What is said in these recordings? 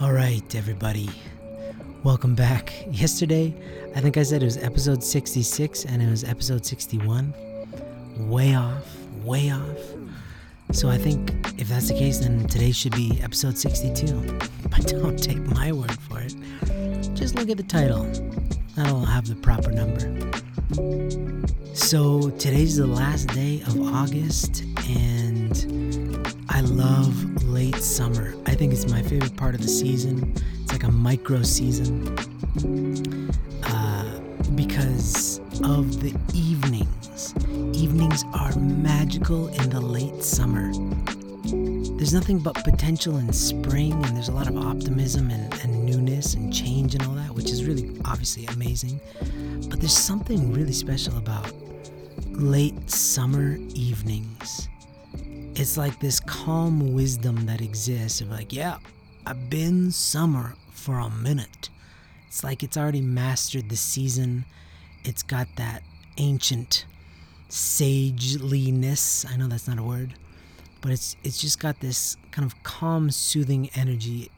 All right, everybody. Welcome back. Yesterday, I think I said it was episode 66 and it was episode 61. Way off, way off. So I think if that's the case, then today should be episode 62. But don't take my word for it. Just look at the title. That'll have the proper number. So today's the last day of August, and I love late summer. I think it's my favorite part of the season. It's like a micro season uh, because of the evenings. Evenings are magical in the late summer. There's nothing but potential in spring, and there's a lot of optimism and, and newness and change and all that, which is really obviously amazing. But there's something really special about late summer evenings. It's like this calm wisdom that exists of like, yeah, I've been summer for a minute. It's like it's already mastered the season. It's got that ancient sageliness. I know that's not a word, but it's it's just got this kind of calm, soothing energy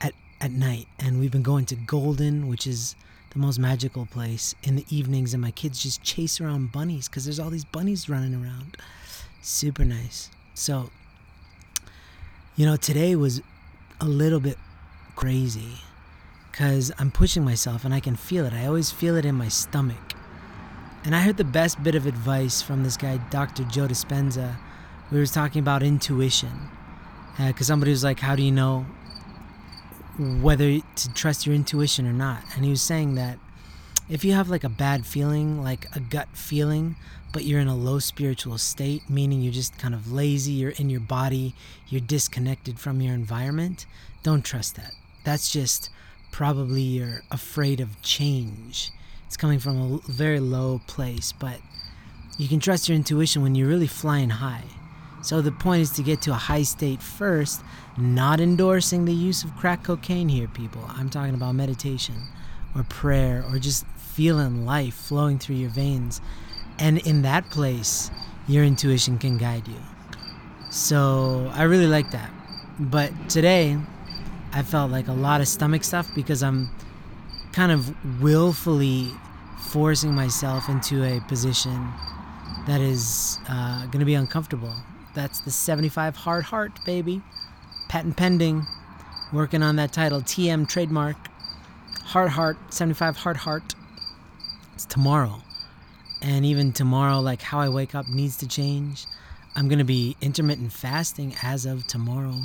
at at night. And we've been going to Golden, which is the most magical place in the evenings, and my kids just chase around bunnies because there's all these bunnies running around. Super nice. So, you know, today was a little bit crazy because I'm pushing myself and I can feel it. I always feel it in my stomach. And I heard the best bit of advice from this guy, Dr. Joe Dispenza. We were talking about intuition. Because uh, somebody was like, How do you know whether to trust your intuition or not? And he was saying that if you have like a bad feeling, like a gut feeling, but you're in a low spiritual state, meaning you're just kind of lazy, you're in your body, you're disconnected from your environment, don't trust that. That's just probably you're afraid of change. It's coming from a very low place, but you can trust your intuition when you're really flying high. So the point is to get to a high state first, not endorsing the use of crack cocaine here, people. I'm talking about meditation or prayer or just feeling life flowing through your veins. And in that place, your intuition can guide you. So I really like that. But today, I felt like a lot of stomach stuff because I'm kind of willfully forcing myself into a position that is uh, going to be uncomfortable. That's the 75 hard heart, baby. Patent pending. Working on that title. TM trademark. Hard heart, 75 hard heart. It's tomorrow. And even tomorrow, like how I wake up needs to change. I'm going to be intermittent fasting as of tomorrow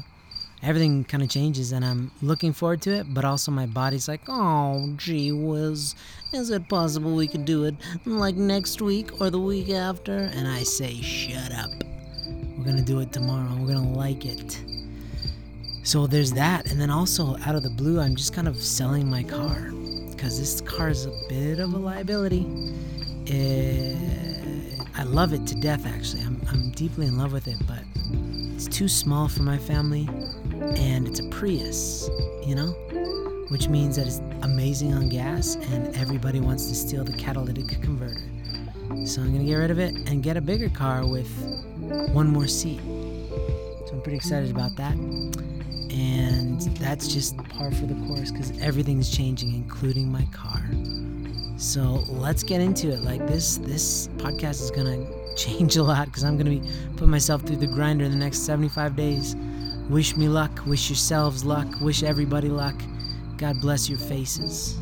everything kind of changes and I'm looking forward to it, but also my body's like, oh, gee whiz, is it possible we could do it like next week or the week after? And I say, shut up. We're gonna do it tomorrow. We're gonna like it. So there's that. And then also, out of the blue, I'm just kind of selling my car because this car is a bit of a liability. It, eh, I love it to death, actually. I'm, I'm deeply in love with it, but it's too small for my family and it's a Prius, you know? Which means that it's amazing on gas and everybody wants to steal the catalytic converter. So I'm gonna get rid of it and get a bigger car with one more seat. So I'm pretty excited about that. And that's just par for the course because everything's changing, including my car. So let's get into it. Like this, this podcast is gonna change a lot because I'm gonna be putting myself through the grinder in the next 75 days. Wish me luck, wish yourselves luck, wish everybody luck. God bless your faces.